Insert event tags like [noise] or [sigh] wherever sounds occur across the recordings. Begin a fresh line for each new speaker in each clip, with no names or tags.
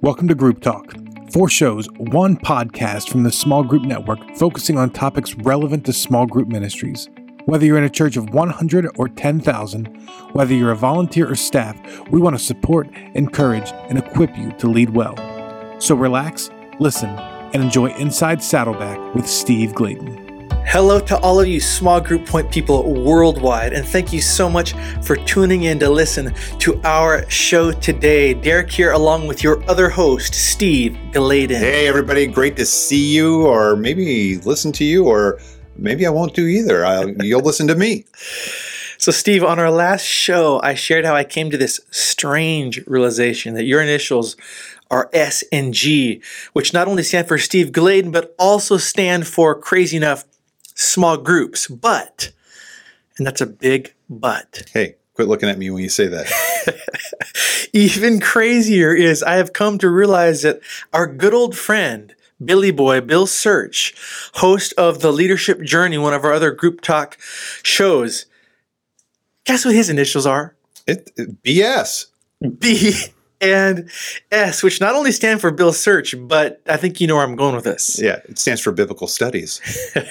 Welcome to Group Talk. Four shows, one podcast from the Small Group Network focusing on topics relevant to small group ministries. Whether you're in a church of 100 or 10,000, whether you're a volunteer or staff, we want to support, encourage, and equip you to lead well. So relax, listen, and enjoy Inside Saddleback with Steve Gladen.
Hello to all of you small group point people worldwide, and thank you so much for tuning in to listen to our show today. Derek here, along with your other host, Steve Gladen.
Hey, everybody, great to see you, or maybe listen to you, or maybe I won't do either. I'll, you'll listen to me. [laughs]
So, Steve, on our last show, I shared how I came to this strange realization that your initials are S and G, which not only stand for Steve Gladen, but also stand for crazy enough small groups. But, and that's a big but.
Hey, quit looking at me when you say that. [laughs]
Even crazier is I have come to realize that our good old friend, Billy Boy, Bill Search, host of the Leadership Journey, one of our other group talk shows, guess what his initials are?
It, it BS.
B and S, which not only stand for Bill Search, but I think you know where I'm going with this.
Yeah, it stands for biblical studies. [laughs]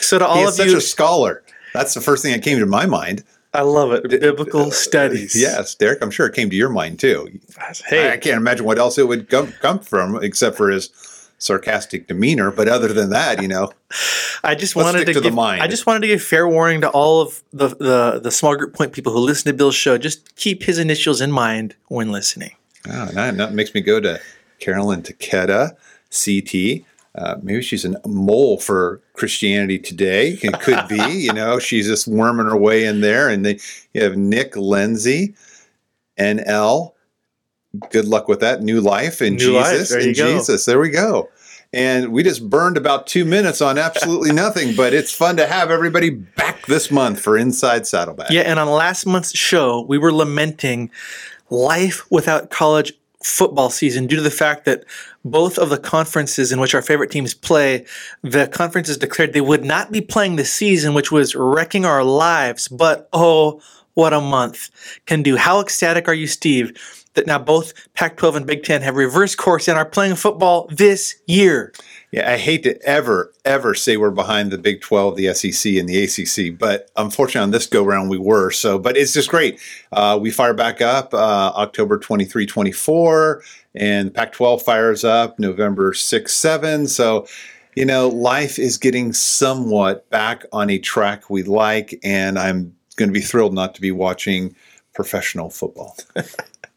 So to all of
such
you,
a scholar. That's the first thing that came to my mind.
I love it. Biblical uh, studies.
Yes, Derek, I'm sure it came to your mind too.
Hey,
I can't imagine what else it would come, come from except for his sarcastic demeanor. But other than that, you know,
I just wanted to,
to the
give,
mind.
I just wanted to give fair warning to all of the, the the small group point people who listen to Bill's show. Just keep his initials in mind when listening.
oh, that, that makes me go to Carolyn Taketa, CT. Uh, maybe she's a mole for Christianity Today. It could be, [laughs] you know, she's just worming her way in there. And then you have Nick Lindsay, NL. Good luck with that. New life in
New life.
Jesus.
There
in
you go.
Jesus. There we go. And we just burned about two minutes on absolutely nothing, but it's fun to have everybody back this month for Inside Saddleback.
Yeah, and on last month's show, we were lamenting life without college football season due to the fact that both of the conferences in which our favorite teams play, the conferences declared they would not be playing this season, which was wrecking our lives. But oh, what a month can do. How ecstatic are you, Steve, that now both Pac 12 and Big Ten have reversed course and are playing football this year?
Yeah, I hate to ever, ever say we're behind the Big 12, the SEC, and the ACC, but unfortunately on this go round we were. So, but it's just great. Uh, we fire back up uh, October 23, 24, and Pac 12 fires up November 6, 7. So, you know, life is getting somewhat back on a track we like, and I'm going to be thrilled not to be watching professional football. [laughs]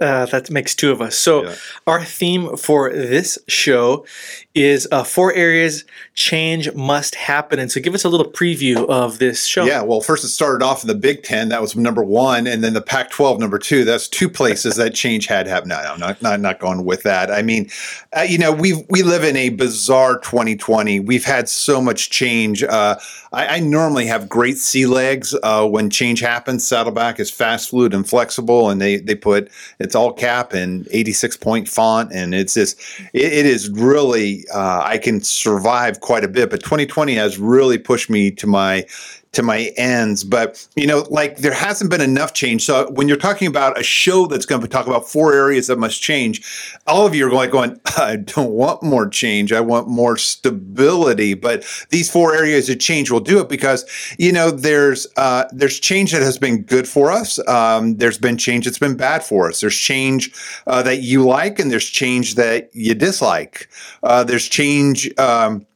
Uh, that makes two of us. So,
Yeah.
our theme for this show is uh, four areas change must happen. And so, give us a little preview of this show.
Yeah, well, first it started off in the Big Ten. That was number one, and then the Pac-12 number two. That's two places that change had happened. No, no, not not not going with that. I mean, uh, you know, we we live in a bizarre 2020. We've had so much change. Uh, I, I normally have great sea legs uh, when change happens. Saddleback is fast, fluid, and flexible, and they they put it's all cap and 86 point font, and it's just it, it is really uh, I can survive quite a bit. But 2020 has really pushed me to my to my ends. But you know, like there hasn't been enough change. So when you're talking about a show that's going to talk about four areas that must change, all of you are going, going, [laughs] I don't want more change. I want more stability. But these four areas of change will do it because you know there's uh, there's change that has been good for us. Um, there's been change that's been bad for us. There's change uh, that you like, and there's change that you dislike. Uh, there's change. Um,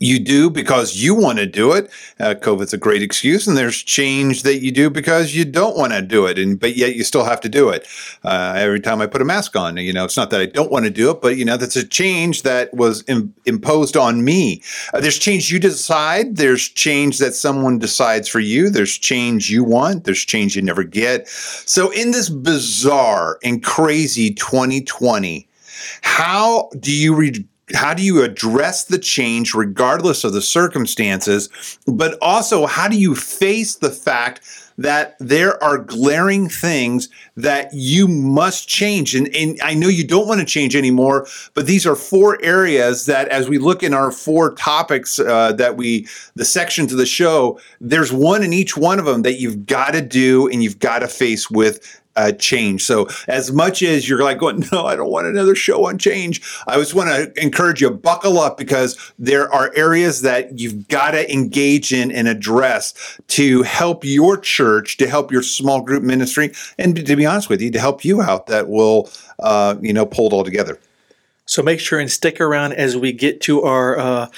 you do because you want to do it. Uh, COVID's a great excuse, and there's change that you do because you don't want to do it, and but yet you still have to do it. Uh, every time I put a mask on, you know, it's not that I don't want to do it, but you know, that's a change that was Im- imposed on me. Uh, there's change you decide. There's change that someone decides for you. There's change you want. There's change you never get. So in this bizarre and crazy 2020, how do you read? How do you address the change regardless of the circumstances but also how do you face the fact that there are glaring things that you must change? And, and i know you don't want to change anymore but these are four areas that as we look in our four topics uh, that we the sections of the show there's one in each one of them that you've got to do and you've got to face with uh, change. So as much as you're like going, no, I don't want another show on change. I just want to encourage you buckle up because there are areas that you've got to engage in and address to help your church, to help your small group ministry, and to be honest with you, to help you out that will, uh, you know, pull it all together.
So make sure and stick around as we get to our uh,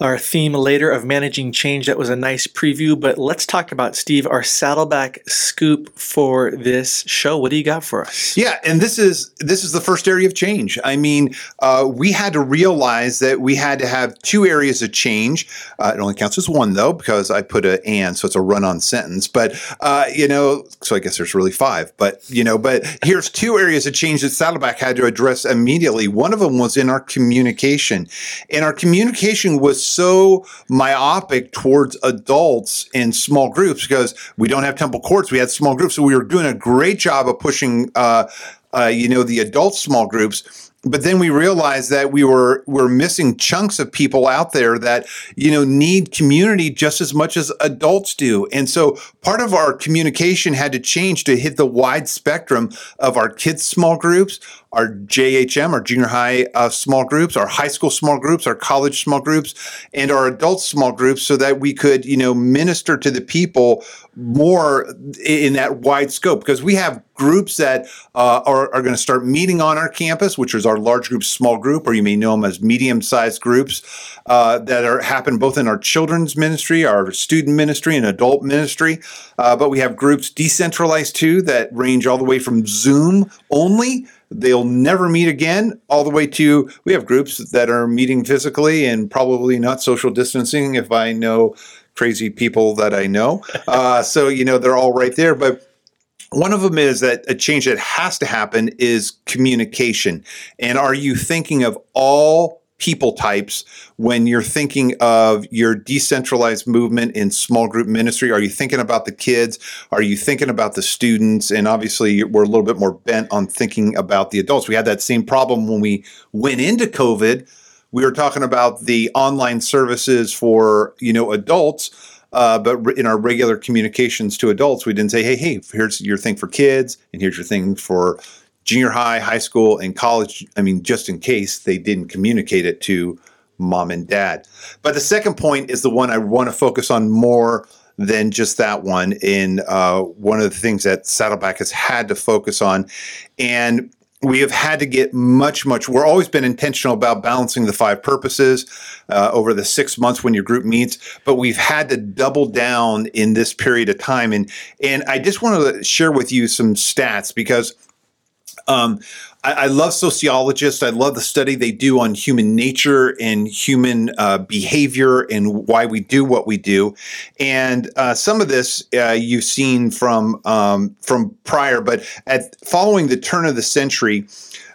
our theme later of managing change. That was a nice preview, but let's talk about Steve, our Saddleback scoop for this show. What do you got for us?
Yeah, and this is this is the first area of change. I mean, uh, we had to realize that we had to have two areas of change. Uh, it only counts as one though because I put a and, so it's a run-on sentence. But uh, you know, so I guess there's really five. But you know, but here's two areas of change that Saddleback had to address immediately. One of them was in our communication, and our communication was so myopic towards adults in small groups because we don't have temple courts. We had small groups. So we were doing a great job of pushing, uh, uh, you know, the adult small groups but then we realized that we were we're missing chunks of people out there that you know need community just as much as adults do and so part of our communication had to change to hit the wide spectrum of our kids small groups our JHM, our junior high uh, small groups, our high school small groups, our college small groups, and our adult small groups, so that we could, you know, minister to the people more in that wide scope. Because we have groups that uh, are, are going to start meeting on our campus, which is our large group, small group, or you may know them as medium-sized groups uh, that are happen both in our children's ministry, our student ministry, and adult ministry. Uh, but we have groups decentralized too that range all the way from Zoom only they'll never meet again, all the way to we have groups that are meeting physically and probably not social distancing if I know crazy people that I know. [laughs] Uh, so, you know, they're all right there. But one of them is that a change that has to happen is communication. And are you thinking of all people types when you're thinking of your decentralized movement in small group ministry? Are you thinking about the kids? Are you thinking about the students? And obviously, we're a little bit more bent on thinking about the adults. We had that same problem when we went into COVID. We were talking about the online services for you know adults. Uh, but in our regular communications to adults, we didn't say, "Hey, hey, here's your thing for kids, and here's your thing for junior high, high school, and college. I mean, just in case they didn't communicate it to mom and dad. But the second point is the one I want to focus on more than just that one. In uh, one of the things that Saddleback has had to focus on, and we have had to get much, much. We're always been intentional about balancing the five purposes uh, over the six months when your group meets, but we've had to double down in this period of time. And and I just want to share with you some stats because um, I, I, love sociologists. I love the study they do on human nature and human uh, behavior and why we do what we do. And uh, some of this uh, you've seen from um, from prior, but at following the turn of the century,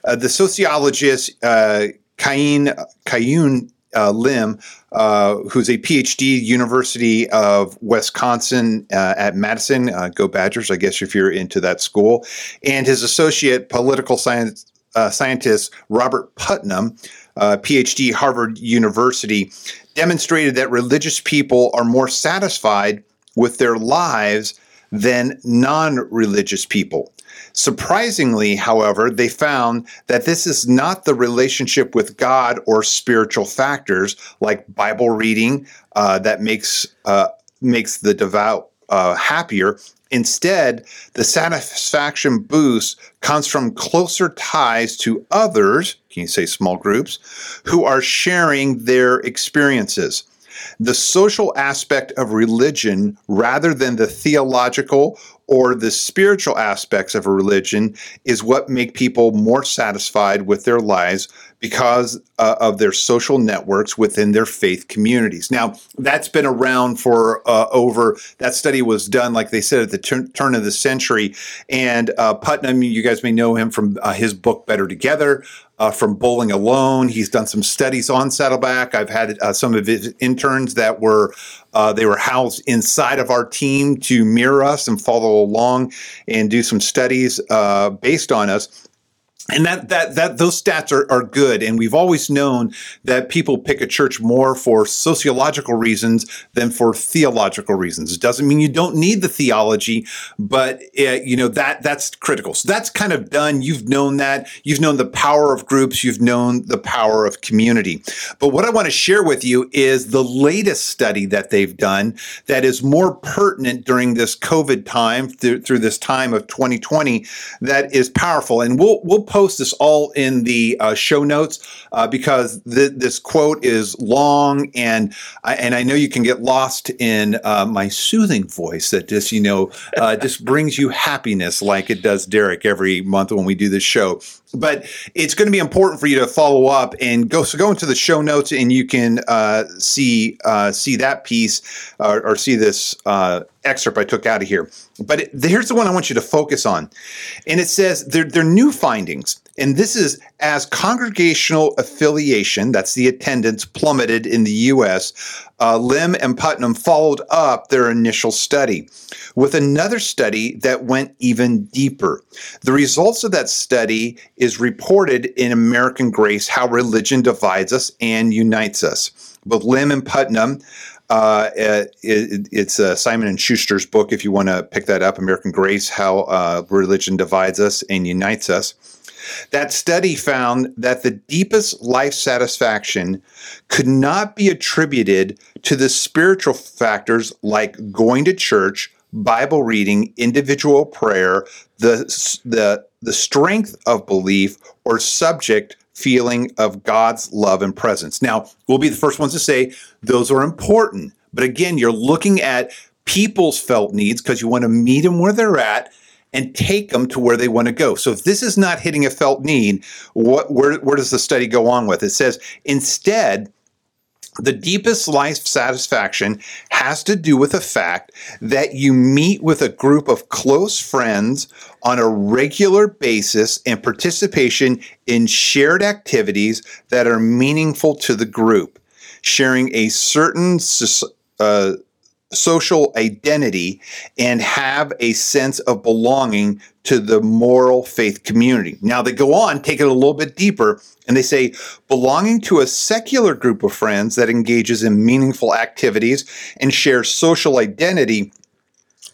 uh, the sociologist uh, Kain Chaeyoon uh, Lim, uh, who's a PhD, University of Wisconsin uh, at Madison. Uh, go Badgers, I guess, if you're into that school. And his associate political science uh, scientist, Robert Putnam, uh, PhD, Harvard University, demonstrated that religious people are more satisfied with their lives than non religious people. Surprisingly, however, they found that this is not the relationship with God or spiritual factors like Bible reading uh, that makes uh, makes the devout uh, happier. Instead, the satisfaction boost comes from closer ties to others, can you say small groups, who are sharing their experiences. The social aspect of religion, rather than the theological or the spiritual aspects of a religion is what make people more satisfied with their lives because uh, of their social networks within their faith communities. Now, that's been around for uh, over, that study was done, like they said, at the turn of the century. And uh, Putnam, you guys may know him from uh, his book, Better Together. Uh, from Bowling Alone, he's done some studies on Saddleback. I've had uh, some of his interns that were they were housed inside of our team to mirror us and follow along and do some studies based on us and that that that those stats are, are good. And we've always known that people pick a church more for sociological reasons than for theological reasons. It doesn't mean you don't need the theology but it, you know that that's critical. So that's kind of done. You've known that. You've known the power of groups. You've known the power of community. But what i want to share with you is the latest study that they've done that is more pertinent during this covid time through, through this time of 2020 that is powerful. And we'll we'll post this all in the uh, show notes uh, because th- this quote is long and I, and I know you can get lost in uh, my soothing voice that just you know uh, just brings you happiness like it does Derek every month when we do this show but it's going to be important for you to follow up and go so go into the show notes and you can uh, see uh, see that piece uh, or see this uh, excerpt I took out of here. But it, here's the one I want you to focus on, and it says they're new findings, and this is as congregational affiliation that's the attendance plummeted in the U.S. Uh, Lim and Putnam followed up their initial study with another study that went even deeper. The results of that study is reported in American Grace How Religion Divides Us and Unites Us. Both Lim and Putnam uh, it, it's uh, Simon and Schuster's book. If you want to pick that up, American Grace: How uh, Religion Divides Us and Unites Us. That study found that the deepest life satisfaction could not be attributed to the spiritual factors like going to church, Bible reading, individual prayer, the, the, the strength of belief, or subject feeling of God's love and presence. Now, we'll be the first ones to say those are important. But again, you're looking at people's felt needs because you want to meet them where they're at and take them to where they want to go. So if this is not hitting a felt need, what where, where does the study go on with? It says instead the deepest life satisfaction has to do with the fact that you meet with a group of close friends on a regular basis and participation in shared activities that are meaningful to the group, sharing a certain uh, social identity and have a sense of belonging to the moral faith community. Now they go on, take it a little bit deeper, and they say belonging to a secular group of friends that engages in meaningful activities and shares social identity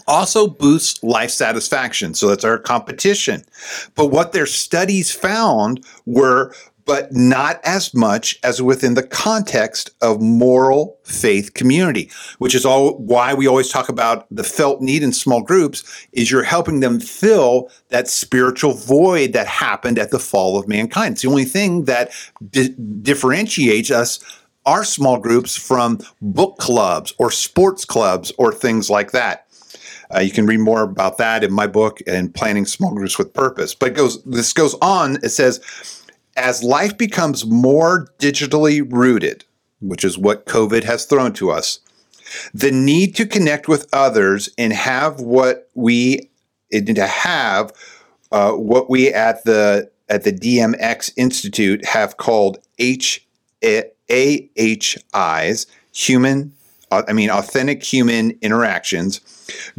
also boosts life satisfaction. So that's our competition. But what their studies found were but not as much as within the context of moral faith community, which is all why we always talk about the felt need in small groups is you're helping them fill that spiritual void that happened at the fall of mankind. It's the only thing that di- differentiates us our small groups from book clubs or sports clubs or things like that. Uh, you can read more about that in my book and planning small groups with purpose. But goes this goes on. It says as life becomes more digitally rooted, which is what COVID has thrown to us, the need to connect with others and have what we to have uh, what we at the at the DMX Institute have called H AHIs, human, uh, I mean authentic human interactions,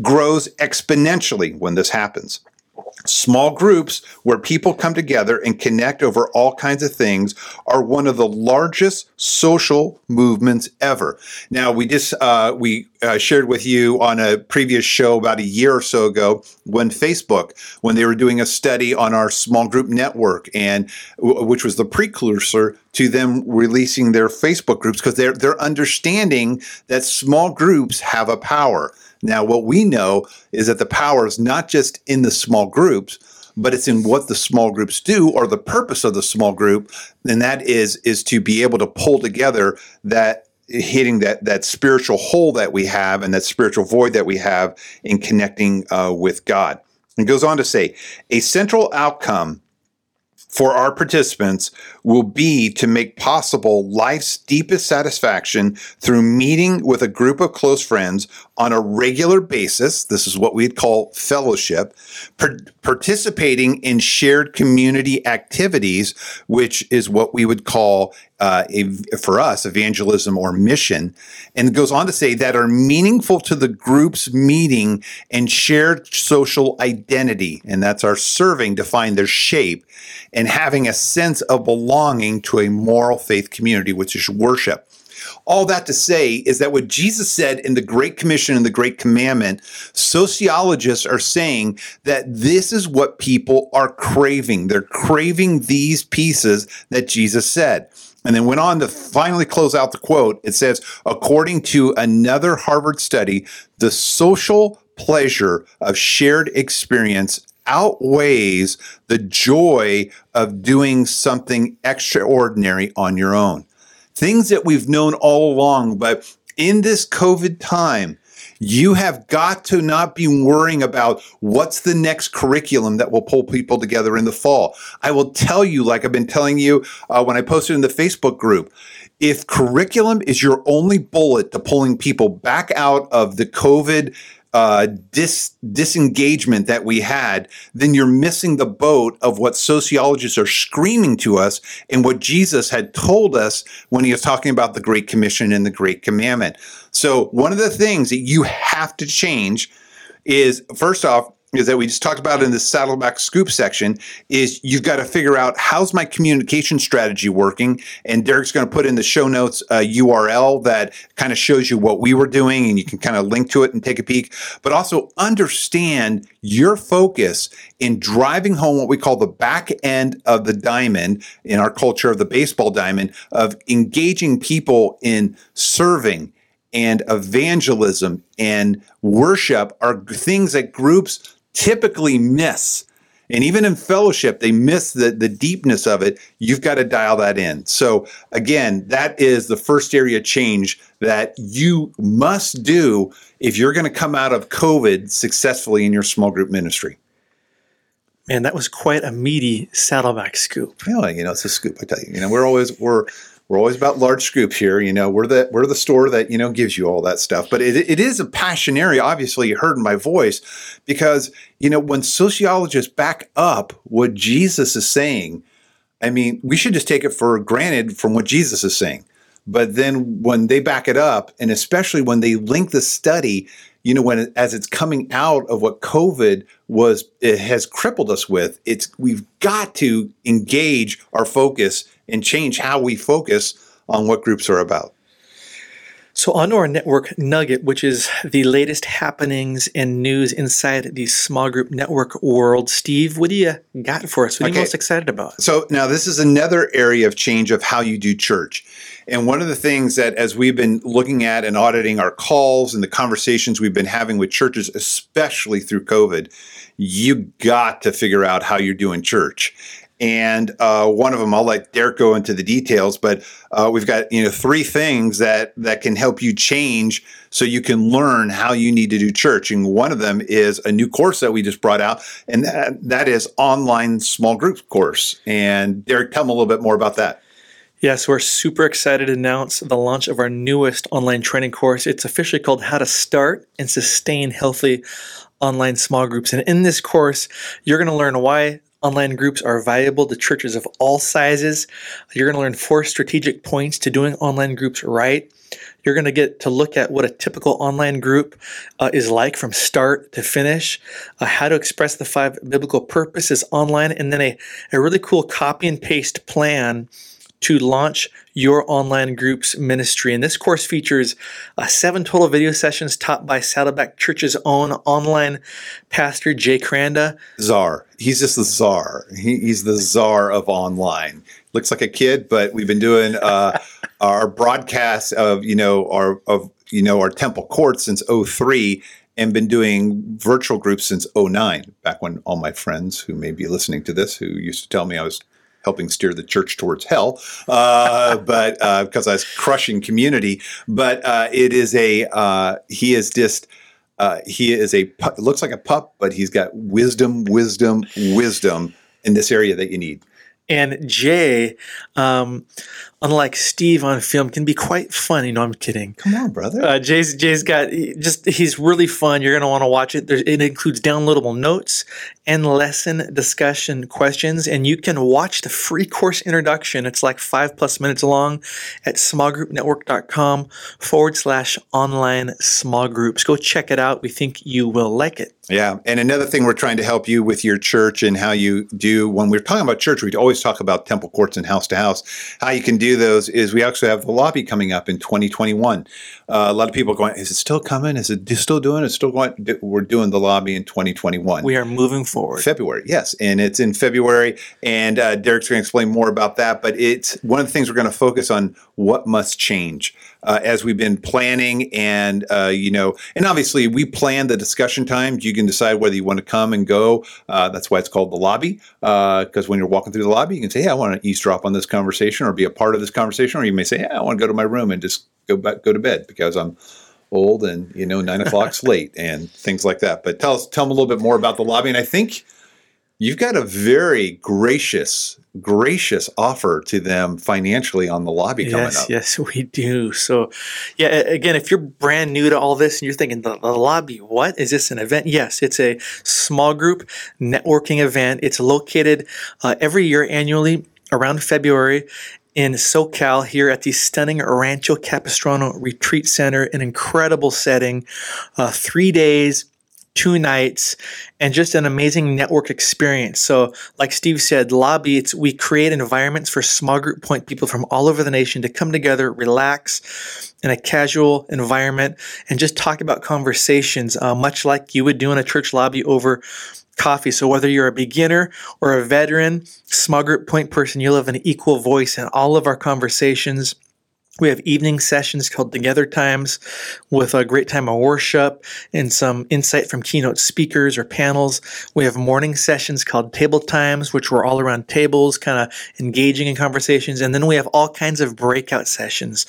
grows exponentially when this happens small groups where people come together and connect over all kinds of things are one of the largest social movements ever. Now we just uh, we uh, shared with you on a previous show about a year or so ago when facebook when they were doing a study on our small group network and which was the precursor to them releasing their facebook groups because they're they're understanding that small groups have a power now, what we know is that the power is not just in the small groups, but it's in what the small groups do or the purpose of the small group, and that is is to be able to pull together that hitting that that spiritual hole that we have and that spiritual void that we have in connecting uh, with God. It goes on to say, a central outcome for our participants will be to make possible life's deepest satisfaction through meeting with a group of close friends on a regular basis. This is what we'd call fellowship, per- participating in shared community activities, which is what we would call uh, for us evangelism or mission, and goes on to say that are meaningful to the group's meeting and shared social identity, and that's our serving to find their shape and having a sense of belonging to a moral faith community, which is worship. All that to say is that what Jesus said in the Great Commission and the Great Commandment, sociologists are saying that this is what people are craving. They're craving these pieces that Jesus said. And then went on to finally close out the quote. It says, according to another Harvard study, the social pleasure of shared experience outweighs the joy of doing something extraordinary on your own things that we've known all along. But in this COVID time, you have got to not be worrying about what's the next curriculum that will pull people together in the fall. I will tell you, like I've been telling you uh, when I posted in the Facebook group, if curriculum is your only bullet to pulling people back out of the COVID uh, dis- disengagement that we had, then you're missing the boat of what sociologists are screaming to us and what Jesus had told us when he was talking about the Great Commission and the Great Commandment. So, one of the things that you have to change is first off, is that we just talked about in the Saddleback Scoop section is you've got to figure out how's my communication strategy working. And Derek's going to put in the show notes a URL that kind of shows you what we were doing and you can kind of link to it and take a peek. But also understand your focus in driving home what we call the back end of the diamond in our culture of the baseball diamond of engaging people in serving and evangelism and worship are things that groups typically miss. And even in fellowship, they miss the, the deepness of it. You've got to dial that in. So, again, that is the first area change that you must do if you're going to come out of COVID successfully in your small group ministry.
Man, that was quite a meaty saddleback scoop.
Yeah, you know, it's a scoop. I tell you, you know, we're always we're we're always about large scoops here. You know, we're the we're the store that you know gives you all that stuff. But it, it is a passion area. Obviously, you heard in my voice because you know when sociologists back up what Jesus is saying, I mean, we should just take it for granted from what Jesus is saying. But then when they back it up, and especially when they link the study, you know, when as it's coming out of what COVID was, it has crippled us with. It's we've got to engage our focus and change how we focus on what groups are about.
So, on our network nugget, which is the latest happenings and news inside the small group network world. Steve, what do you got for us? What are you most excited about?
So now this is another area of change of how you do church. And one of the things that as we've been looking at and auditing our calls and the conversations we've been having with churches, especially through COVID, you got to figure out how you're doing church. And uh, one of them, I'll let Derek go into the details, but uh, we've got you know three things that that can help you change so you can learn how you need to do church. And one of them is a new course that we just brought out, and that, that is online small group course. And Derek, tell them a little bit more about that.
Yes, we're super excited to announce the launch of our newest online training course. It's officially called How to Start and Sustain Healthy Online Small Groups. And in this course, you're going to learn why online groups are valuable to churches of all sizes. You're going to learn four strategic points to doing online groups right. You're going to get to look at what a typical online group uh, is like from start to finish, uh, how to express the five biblical purposes online, and then a, a really cool copy and paste plan to launch your online groups ministry. And this course features uh, seven total video sessions taught by Saddleback Church's own online pastor, Jay Kranda.
Czar. He's just the czar. He, he's the czar of online. Looks like a kid, but we've been doing uh, [laughs] our broadcasts of you know our of you know our temple court since 03 and been doing virtual groups since 09 back when all my friends who may be listening to this who used to tell me i was helping steer the church towards hell uh, [laughs] but uh, because i was crushing community. But uh, it is a uh, he is just uh, he is a pu- looks like a pup but he's got wisdom wisdom wisdom in this area that you need.
And Jay, um, unlike Steve on film, can be quite funny. No, I'm kidding.
Come on, brother.
Uh, Jay's Jay's got just he's really fun. You're gonna want to watch it. There's, it includes downloadable notes and lesson discussion questions, and you can watch the free course introduction. It's like five plus minutes long at smallgroupnetwork.com forward slash online small groups. Go check it out. We think you will like it.
Yeah. And another thing we're trying to help you with your church and how you do when we're talking about church, we always talk about temple courts and house to house. How you can do those is we actually have the lobby coming up in 2021. Uh, a lot of people going, is it still coming? Is it still doing? It's still going? We're doing the lobby in 2021.
We are moving forward.
February, yes, and it's in February, and uh, Derek's going to explain more about that. But it's one of the things we're going to focus on: what must change uh, as we've been planning, and uh, you know, and obviously we plan the discussion times. You can decide whether you want to come and go. Uh, that's why it's called the lobby, because when you're walking through the lobby, you can say, "Yeah, I want to eavesdrop on this conversation or be a part of this conversation," or you may say, "Yeah, I want to go to my room and just go back, go to bed because I'm." old and you know nine o'clock's [laughs] late and things like that but tell us tell them a little bit more about the lobby and i think you've got a very gracious gracious offer to them financially on the lobby coming
Yes,
up
yes, [laughs] we do. So, yeah, again, if you're brand new to all this and you're thinking the, the lobby, what is this an event? Yes, it's a small group networking event. It's located uh, every year annually around February in SoCal here at the stunning Rancho Capistrano Retreat Center, an incredible setting, uh, three days. Two nights and just an amazing network experience. So, like Steve said, lobby. It's we create environments for small group point people from all over the nation to come together, relax in a casual environment, and just talk about conversations, uh, much like you would do in a church lobby over coffee. So whether you're a beginner or a veteran, group point person, you'll have an equal voice in all of our conversations. We have evening sessions called Together Times with a great time of worship and some insight from keynote speakers or panels. We have morning sessions called Table Times, which were all around tables, kind of engaging in conversations. And then we have all kinds of breakout sessions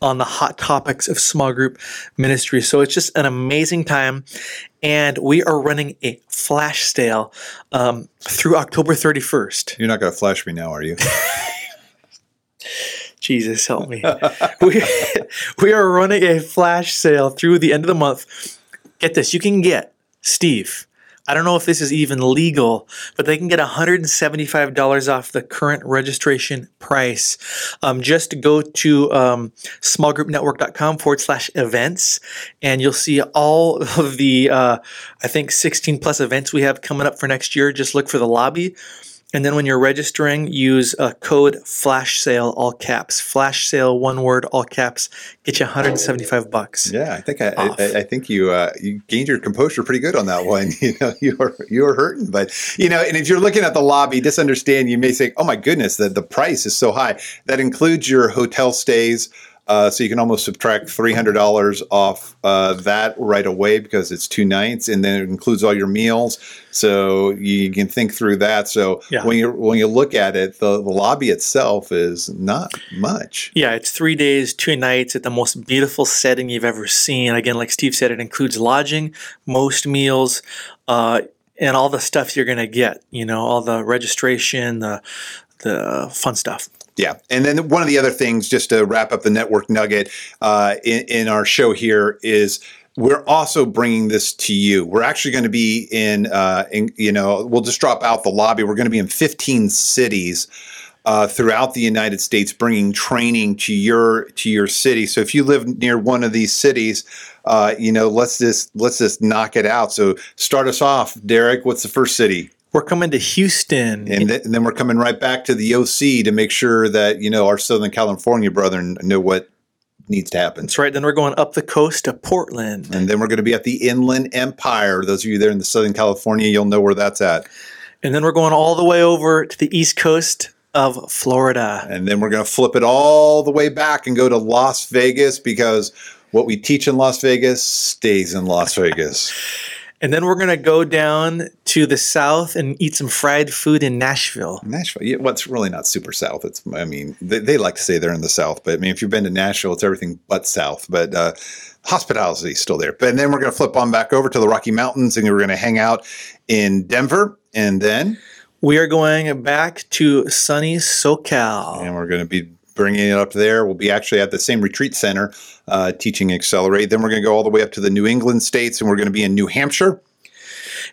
on the hot topics of small group ministry. So it's just an amazing time. And we are running a flash sale um, through October 31st.
you're not going to flash me now are you [laughs]
Jesus help me. [laughs] we, [laughs] we are running a flash sale through the end of the month. Get this, you can get Steve. I don't know if this is even legal, but they can get $175 off the current registration price. Um, just go to um, smallgroupnetwork.com forward slash events, and you'll see all of the, uh, I think, 16 plus events we have coming up for next year. Just look for the lobby. And then when you're registering, use a code flash sale, all caps. Flash sale, one word, all caps. Get you 175 bucks.
yeah i think i, I, I think you uh, you gained your composure pretty good on that one [laughs] you know you were you were hurting but you know and if you're looking at the lobby just understand you may say oh my goodness the, the price is so high that includes your hotel stays uh, so you can almost subtract three hundred dollars off uh, that right away because it's two nights, and then it includes all your meals. So you can think through that. So
Yeah.
when you when you look at it, the, the lobby itself is not much.
Yeah, it's three days, two nights at the most beautiful setting you've ever seen. Again, like Steve said, it includes lodging, most meals, uh, and all the stuff you're going to get. You know, all the registration, the the fun stuff.
Yeah, and then one of the other things, just to wrap up the network nugget uh, in, in our show here, is we're also bringing this to you. We're actually going to be in, uh, in, you know, we'll just drop out the lobby. We're going to be in 15 cities. Uh, throughout the United States, bringing training to your to your city. So if you live near one of these cities, uh, you know, let's just let's just knock it out. So start us off, Derek. What's the first city?
We're coming to Houston.
And, th- and then we're coming right back to the OC to make sure that you know our Southern California brethren know what needs to happen.
That's right. Then we're going up the coast to Portland.
And then we're going to be at the Inland Empire. Those of you there in the Southern California, you'll know where that's at.
And then we're going all the way over to the east coast of Florida.
And then we're going to flip it all the way back and go to Las Vegas because what we teach in Las Vegas stays in Las Vegas. [laughs]
And then we're going to go down to the south and eat some fried food in Nashville.
Nashville, yeah, what's really not super south. It's, I mean, they, they like to say they're in the south, but I mean, if you've been to Nashville, it's everything but south. But uh, hospitality is still there. But then we're going to flip on back over to the Rocky Mountains, and we're going to hang out in Denver, and then
We are going back to sunny SoCal.
and we're going to be bringing it up there. We'll be actually at the same retreat center uh, teaching Accelerate. Then we're going to go all the way up to the New England states, and we're going to be in New Hampshire.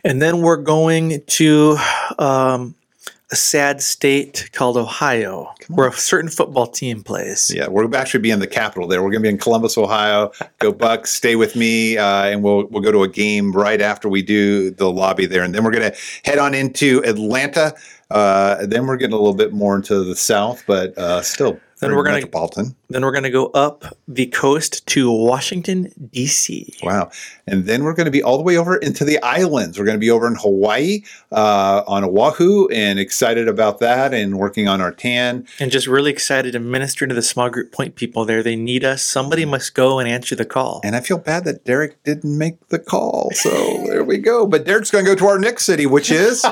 And then we're going to um, a sad state called Ohio, where a certain football team plays.
Yeah, we're actually be in the capital there. We're going to be in Columbus, Ohio. Go Bucks, stay with me, uh, and we'll we'll go to a game right after we do the lobby there, and then we're going to head on into Atlanta. Uh, then we're getting a little bit more into the south, but uh, still
Then we're gonna-
metropolitan.
Then we're going to go up the coast to Washington, D.C.
Wow. And then we're going to be all the way over into the islands. We're going to be over in Hawaii, uh, on Oahu, and excited about that and working on our tan.
And just really excited to minister to the small group point people there. They need us. Somebody must go and answer the call.
And I feel bad that Derek didn't make the call. So there we go. But Derek's going to go to our next city, which is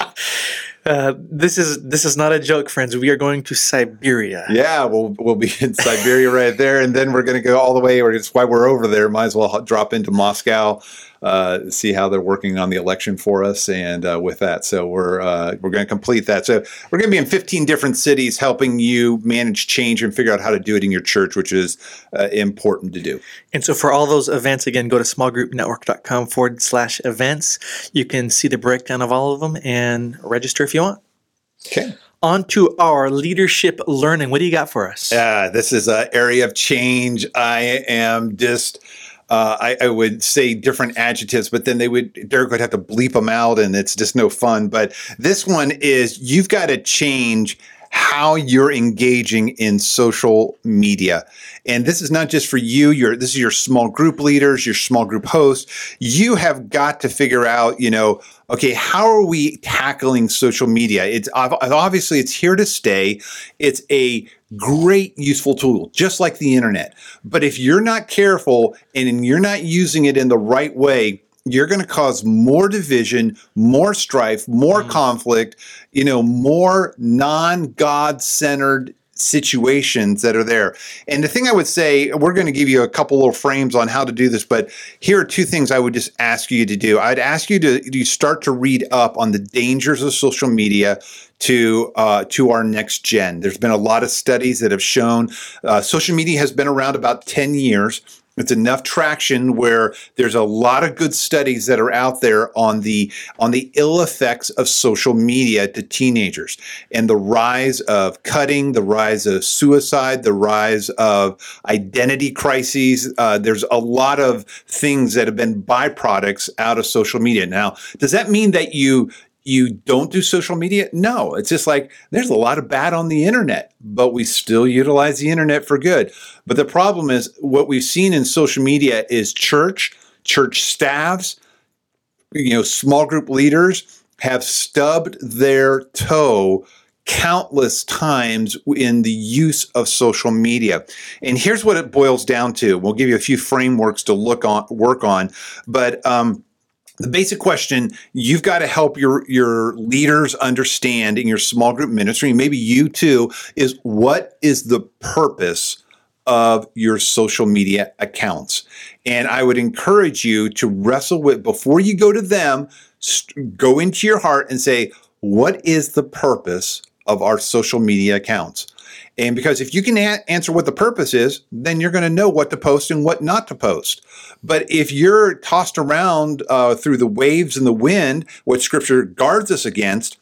[laughs]
Uh, this is this is not a joke, friends. We are going to Siberia.
yeah, we'll we'll be in Siberia right there, and then we're going to go all the way. Or it's why we're over there. Might as well drop into Moscow, uh, see how they're working on the election for us, and uh, with that, so we're uh, we're going to complete that. So we're going to be in 15 different cities, helping you manage change and figure out how to do it in your church, which is uh, important to do.
And so for all those events, again, go to smallgroupnetwork.com forward slash events. You can see the breakdown of all of them and register if you want.
Okay.
On to our leadership learning. What do you got for us?
Uh, this is an area of change. I am just. Uh, I, I would say different adjectives, but then they would Derek would have to bleep them out, and it's just no fun. But this one is you've got to change how you're engaging in social media, and this is not just for you. Your this is your small group leaders, your small group hosts. You have got to figure out, you know, okay, how are we tackling social media? It's obviously it's here to stay. It's a great useful tool, just like the internet. But if you're not careful and you're not using it in the right way, you're going to cause more division, more strife, more mm. conflict, you know, more non-God centered situations that are there. And the thing I would say, we're going to give you a couple little frames on how to do this, but here are two things I would just ask you to do. I'd ask you to you start to read up on the dangers of social media to uh, to our next gen. There's been a lot of studies that have shown uh, social media has been around about 10 years. It's enough traction where there's a lot of good studies that are out there on the on the ill effects of social media to teenagers and the rise of cutting, the rise of suicide, the rise of identity crises. Uh, there's a lot of things that have been byproducts out of social media. Now, does that mean that you you don't do social media? No, it's just like there's a lot of bad on the internet, but we still utilize the internet for good. But the problem is what we've seen in social media is church, church staffs, you know, small group leaders have stubbed their toe countless times in the use of social media. And here's what it boils down to. We'll give you a few frameworks to look on work on, but um the basic question you've got to help your your leaders understand in your small group ministry maybe you too is what is the purpose of your social media accounts? And i would encourage you to wrestle with before you go to them st- go into your heart and say what is the purpose of our social media accounts and because if you can a- answer what the purpose is, then you're going to know what to post and what not to post. But if you're tossed around uh, through the waves and the wind, what scripture guards us against,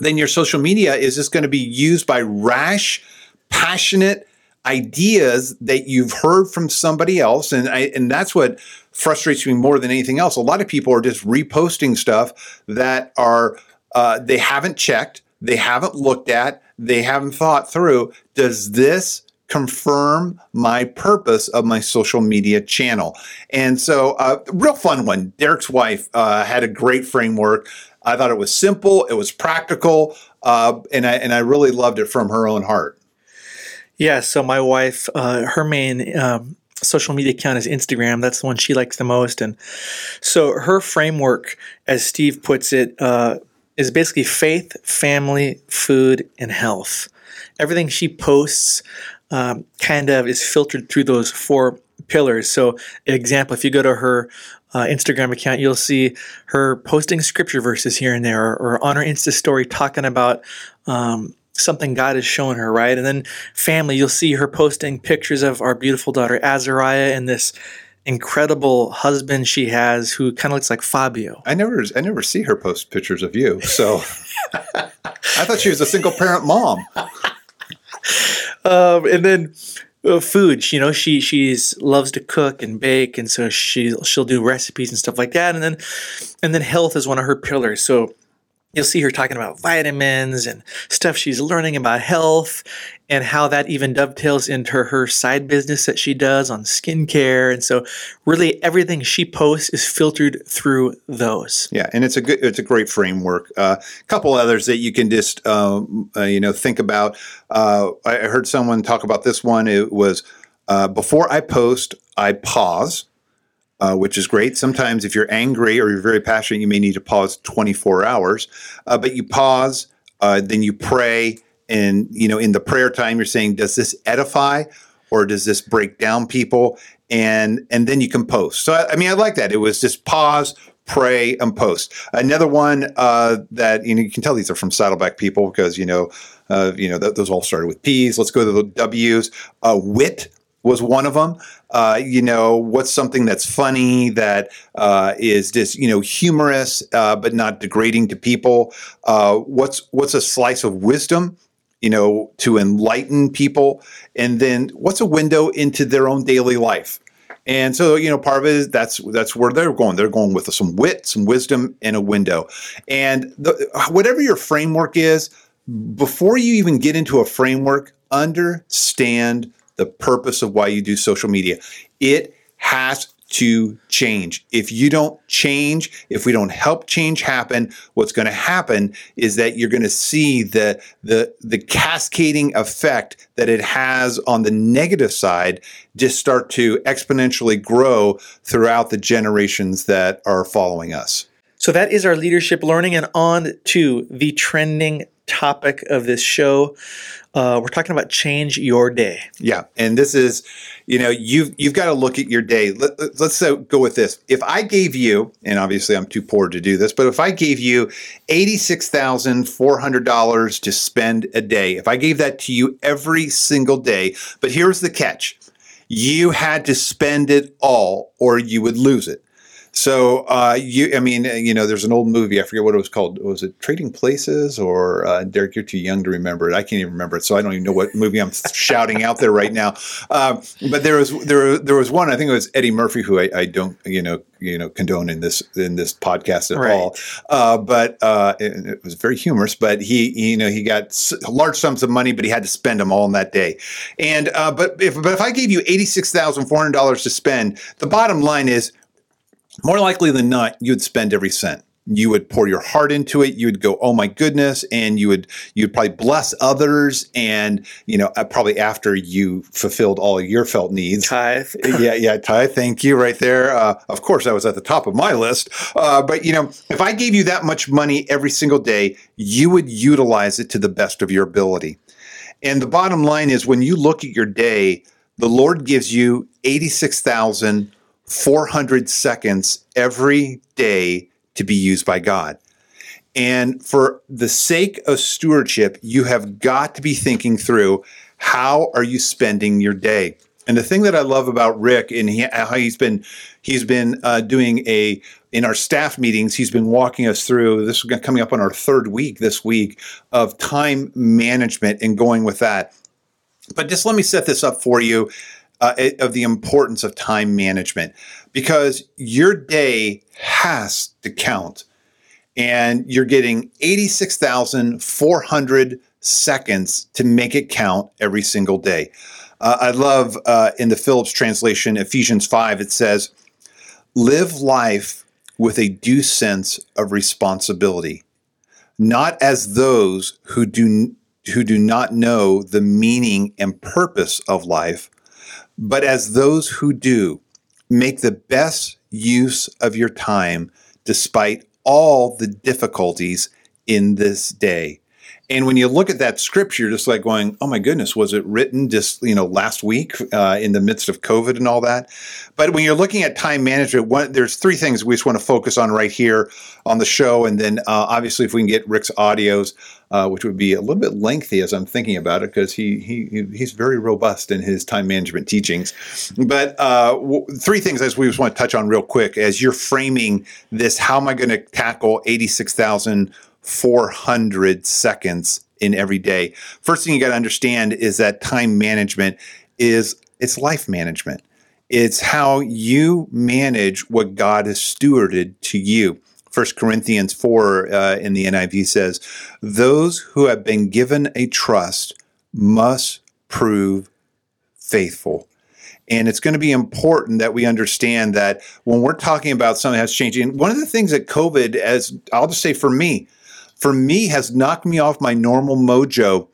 then your social media is just going to be used by rash, passionate ideas that you've heard from somebody else. And I, and that's what frustrates me more than anything else. A lot of people are just reposting stuff that are, uh, they haven't checked, they haven't looked at, they haven't thought through. Does this confirm my purpose of my social media channel? And so, uh, real fun one. Derek's wife uh, had a great framework. I thought it was simple, it was practical, uh, and I and I really loved it from her own heart.
Yeah, so my wife, uh, her main um, social media account is Instagram. That's the one she likes the most. And so her framework, as Steve puts it, uh, is basically faith, family, food, and health. Everything she posts um, kind of is filtered through those four pillars. So, example, if you go to her uh, Instagram account, you'll see her posting scripture verses here and there, or, or on her Insta story talking about um, something God has shown her, right? And then family, you'll see her posting pictures of our beautiful daughter Azariah and this incredible husband she has who kind of looks like Fabio.
I never, I never see her post pictures of you. So I thought she was a single parent mom.
Um, and then uh, food, you know, she she's loves to cook and bake, and so she she'll do recipes and stuff like that. And then and then health is one of her pillars. So you'll see her talking about vitamins and stuff she's learning about health and how that even dovetails into her side business that she does on skincare. And so really everything she posts is filtered through those.
Yeah, and it's a good, it's a great framework. A uh, couple others that you can just um, uh, you know think about. Uh, I heard someone talk about this one. It was uh, before I post, I pause uh, which is great. Sometimes, if you're angry or you're very passionate, you may need to pause 24 hours. Uh, but you pause, uh, then you pray, and you know, in the prayer time, you're saying, "Does this edify, or does this break down people?" And and then you can post. So I, I mean, I like that. It was just pause, pray, and post. Another one uh, that you know you can tell these are from Saddleback people because you know. Uh, you know, th- those all started with P's. Let's go to the W's. Uh, wit was one of them. Uh, you know, what's something that's funny that uh, is just you know humorous uh, but not degrading to people? Uh, what's what's a slice of wisdom? You know, to enlighten people, and then what's a window into their own daily life? And so, you know, part of it is that's that's where they're going. They're going with some wit, some wisdom, and a window. And the, whatever your framework is, before you even get into a framework, understand the purpose of why you do social media. It has to change. If you don't change, if we don't help change happen, what's going to happen is that you're going to see the the the cascading effect that it has on the negative side just start to exponentially grow throughout the generations that are following us.
So that is our leadership learning and on to the trending topic of this show. Uh, we're talking about change your day.
Yeah, and this is, you know, you've you've got to look at your day. Let, us uh, go with this. If I gave you, and obviously I'm too poor to do this, but if I gave you eighty six thousand four hundred dollars to spend a day, if I gave that to you every single day, but here's the catch: you had to spend it all, or you would lose it. So uh, you, I mean, uh, you know, there's an old movie. I forget what it was called. Was it Trading Places or uh, Derek? You're too young to remember it. I can't even remember it, so I don't even know what movie I'm [laughs] shouting out there right now. Uh, but there was there there was one. I think it was Eddie Murphy, who I, I don't you know you know condone in this in this podcast at right. all. Uh, but uh, it, it, was very humorous. But he, he, you know he got large sums of money, but he had to spend them all in that day. And but if but if I gave you eighty six thousand four hundred dollars to spend, the bottom line is more likely than not, you'd spend every cent. You would pour your heart into it. You would go, "Oh my goodness!" and you would you'd probably bless others. And you know, uh, probably after you fulfilled all your felt needs,
tithe. [laughs]
yeah, yeah, tithe. Thank you, right there. Uh, of course, that was at the top of my list. Uh, but you know, if I gave you that much money every single day, you would utilize it to the best of your ability. And the bottom line is, when you look at your day, the Lord gives you eighty-six thousand 400 seconds every day to be used by God. And for the sake of stewardship, you have got to be thinking through how are you spending your day? And the thing that I love about Rick and he, how he's been he's been uh, doing a in our staff meetings he's been walking us through this is coming up on our third week this week of time management and going with that. But just let me set this up for you uh, of the importance of time management because your day has to count. And you're getting 86,400 seconds to make it count every single day. Uh, I love uh, in the Phillips translation, Ephesians 5, it says, Live life with a due sense of responsibility, not as those who do, who do not know the meaning and purpose of life but as those who do, make the best use of your time despite all the difficulties in this day. And when you look at that scripture, you're just like going, "Oh my goodness, was it written just you know last week uh, in the midst of COVID and all that?" But when you're looking at time management, one, there's three things we just want to focus on right here on the show, and then uh, obviously if we can get Rick's audios, uh, which would be a little bit lengthy as I'm thinking about it, because he he he's very robust in his time management teachings. But uh, w- three things as we just want to touch on real quick as you're framing this. How am I going to tackle eighty six thousand? 400 seconds in every day. First thing you got to understand is that time management is it's life management. It's how you manage what God has stewarded to you. 1 Corinthians 4 uh, in the NIV says, Those who have been given a trust must prove faithful. And it's going to be important that we understand that when we're talking about something that's changing, one of the things that COVID, as I'll just say for me, for me has knocked me off my normal mojo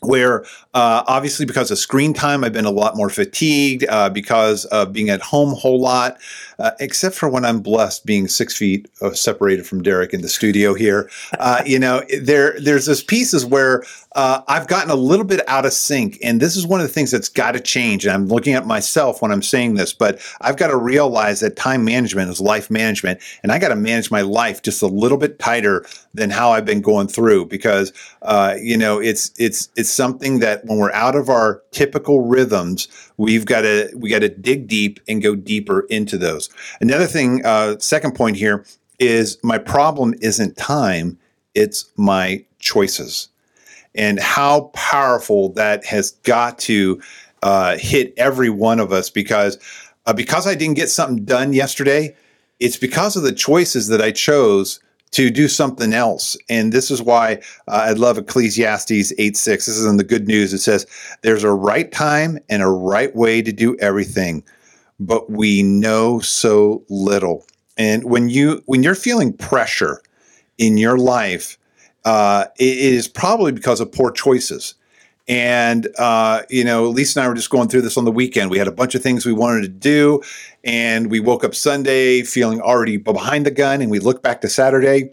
where uh, obviously because of screen time i've been a lot more fatigued uh, because of being at home a whole lot uh, except for when i'm blessed being six feet uh, separated from derek in the studio here uh, you know there there's this pieces where uh, I've gotten a little bit out of sync. And this is one of the things that's got to change. And I'm looking at myself when I'm saying this, but I've got to realize that time management is life management. And I got to manage my life just a little bit tighter than how I've been going through because, uh, you know, it's, it's, it's something that when we're out of our typical rhythms, we've got to, we got to dig deep and go deeper into those. Another thing, uh, second point here is my problem isn't time. It's my choices and how powerful that has got to uh, hit every one of us because uh, because I didn't get something done yesterday, it's because of the choices that I chose to do something else. And this is why uh, I love Ecclesiastes 8 6. This is in the good news. It says, There's a right time and a right way to do everything, but we know so little. And when you when you're feeling pressure in your life, uh, it is probably because of poor choices. And, uh, you know, Lisa and I were just going through this on the weekend. We had a bunch of things we wanted to do, and we woke up Sunday feeling already behind the gun. And we looked back to Saturday,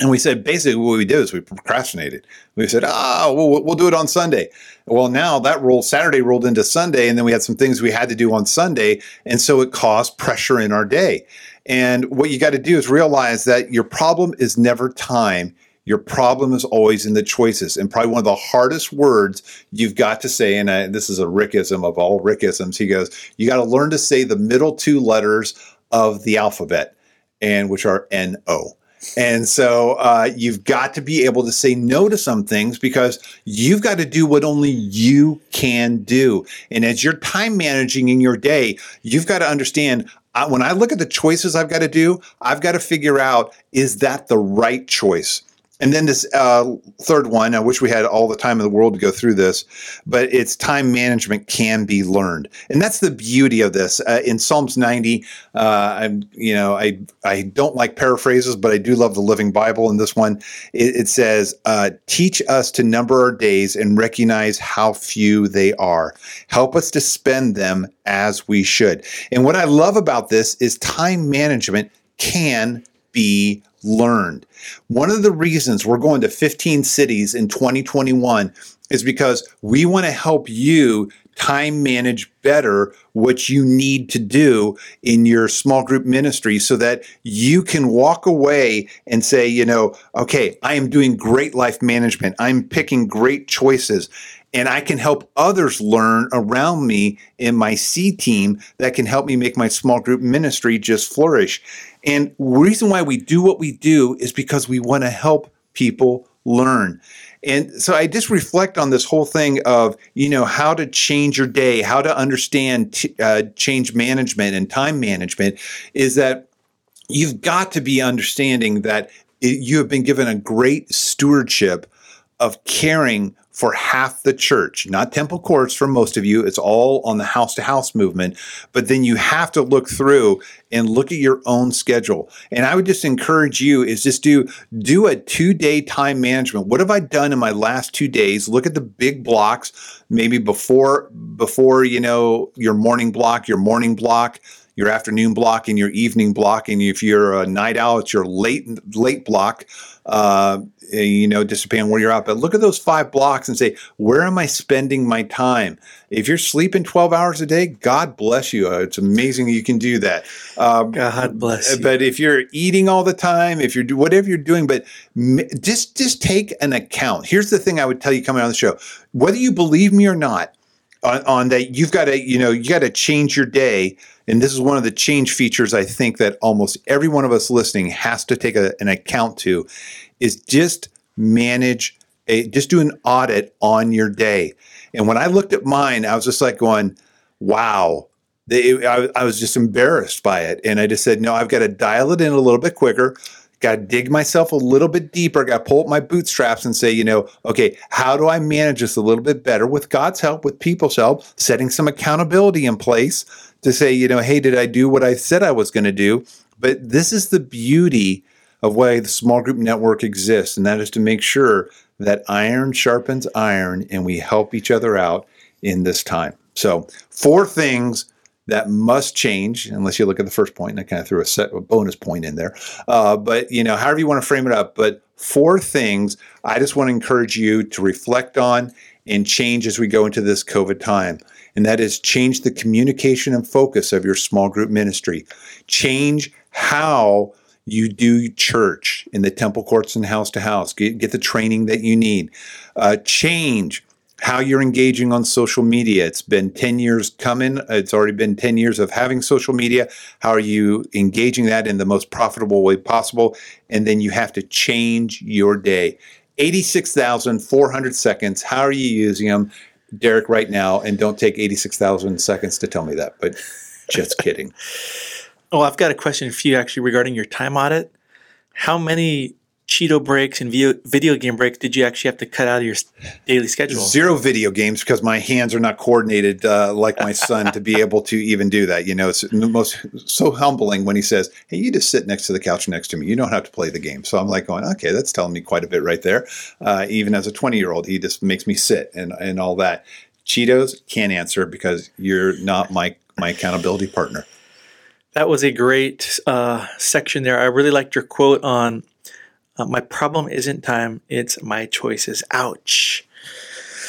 and we said basically what we did is we procrastinated. We said, oh, we'll, we'll do it on Sunday. Well, now that roll Saturday rolled into Sunday, and then we had some things we had to do on Sunday. And so it caused pressure in our day. And what you got to do is realize that your problem is never time your problem is always in the choices. And probably one of the hardest words you've got to say, and I, this is a Rickism of all Rickisms, he goes, you got to learn to say the middle two letters of the alphabet, and which are N O. And so uh, you've got to be able to say no to some things because you've got to do what only you can do. And as you're time managing in your day, you've got to understand uh, when I look at the choices I've got to do, I've got to figure out is that the right choice? And then this uh, third one, I wish we had all the time in the world to go through this, but it's time management can be learned, and that's the beauty of this. Uh, in Psalms 90, uh, I'm you know I I don't like paraphrases, but I do love the Living Bible. In this one, it, it says, uh, "Teach us to number our days and recognize how few they are. Help us to spend them as we should." And what I love about this is time management can be learned. One of the reasons we're going to 15 cities in 2021 is because we want to help you time manage better what you need to do in your small group ministry so that you can walk away and say, you know, okay, I am doing great life management. I'm picking great choices and I can help others learn around me in my C team that can help me make my small group ministry just flourish. And reason why we do what we do is because we want to help people learn. And so I just reflect on this whole thing of, you know, how to change your day, how to understand t- uh, change management and time management is that you've got to be understanding that it, you have been given a great stewardship of caring for half the church, not temple courts for most of you. It's all on the house to house movement. But then you have to look through and look at your own schedule. And I would just encourage you is just do do a two day time management. What have I done in my last two days? Look at the big blocks, maybe before before you know your morning block, your morning block your afternoon block and your evening block. And if you're a night owl, it's your late late block. Uh, you know, just depending on where you're at. But look at those five blocks and say, where am I spending my time? If you're sleeping 12 hours a day, God bless you. Uh, it's amazing you can do that.
Um, God bless you.
But if you're eating all the time, if you're do whatever you're doing, but just just take an account. Here's the thing I would tell you coming on the show: whether you believe me or not, on, on that, you've got to you know you got to change your day. And this is one of the change features I think that almost every one of us listening has to take a, an account to is just manage a just do an audit on your day. And when I looked at mine, I was just like going, wow. They, I, I was just embarrassed by it. And I just said, no, I've got to dial it in a little bit quicker got to dig myself a little bit deeper. Got to pull up my bootstraps and say, you know, okay, how do I manage this a little bit better with God's help, with people's help, setting some accountability in place to say, you know, hey, did I do what I said I was going to do? But this is the beauty of why the small group network exists, and that is to make sure that iron sharpens iron and we help each other out in this time. So, four things that must change, unless you look at the first point, and I kind of threw a, set, a bonus point in there. Uh, but, you know, however you want to frame it up, but four things I just want to encourage you to reflect on and change as we go into this COVID time. And that is change the communication and focus of your small group ministry. Change how you do church in the temple courts and house to house. Get, get the training that you need. Uh, change how you're engaging on social media. It's been 10 years coming. It's already been 10 years of having social media. How are you engaging that in the most profitable way possible? And then you have to change your day. 86,400 seconds. How are you using them, Derek, right now? And don't take 86,000 seconds to tell me that, but just kidding. [laughs]
Oh, I've got a question for you actually regarding your time audit. How many Cheeto breaks and video, game breaks did you actually have to cut out of your daily schedule?
Zero video games because my hands are not coordinated uh, like my son to be able to even do that. You know, it's most so humbling when he says, "Hey, you just sit next to the couch next to me. You don't have to play the game." So I'm like going, "Okay, that's telling me quite a bit right there." Uh, even as a 20 year old, he just makes me sit and and all that. Cheetos can't answer because you're not my my accountability partner.
That was a great uh, section there. I really liked your quote on uh, my problem isn't time, it's my choices. Ouch.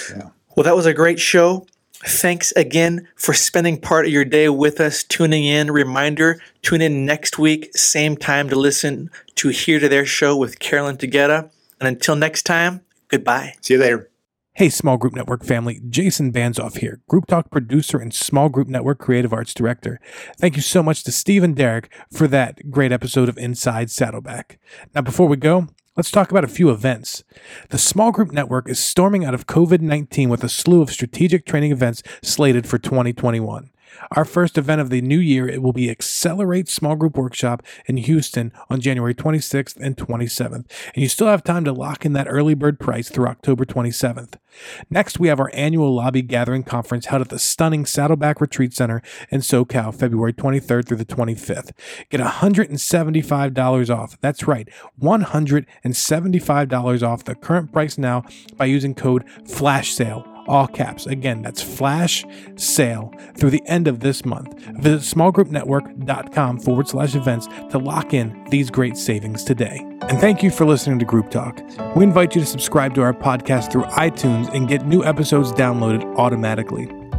Yeah. Well, that was a great show. Thanks again for spending part of your day with us, tuning in. Reminder tune in next week, same time to listen to Here to Their show with Carolyn Taketa. And until next time, goodbye.
See you later.
Hey, Small Group Network family, Jason Banzoff here, Group Talk producer and Small Group Network creative arts director. Thank you so much to Steve and Derek for that great episode of Inside Saddleback. Now, before we go, Let's talk about a few events. The Small Group Network is storming out of COVID 19 with a slew of strategic training events slated for 2021. Our first event of the new year it will be Accelerate Small Group Workshop in Houston on January 26th and 27th. And you still have time to lock in that early bird price through October 27th. Next, we have our annual lobby gathering conference held at the stunning Saddleback Retreat Center in SoCal, February 23rd through the 25th. Get $175 off. That's right, $175 off the current price now by using code FLASH SALE all caps. Again, that's flash sale through the end of this month. Visit smallgroupnetwork.com forward slash events to lock in these great savings today. And thank you for listening to Group Talk. We invite you to subscribe to our podcast through iTunes and get new episodes downloaded automatically.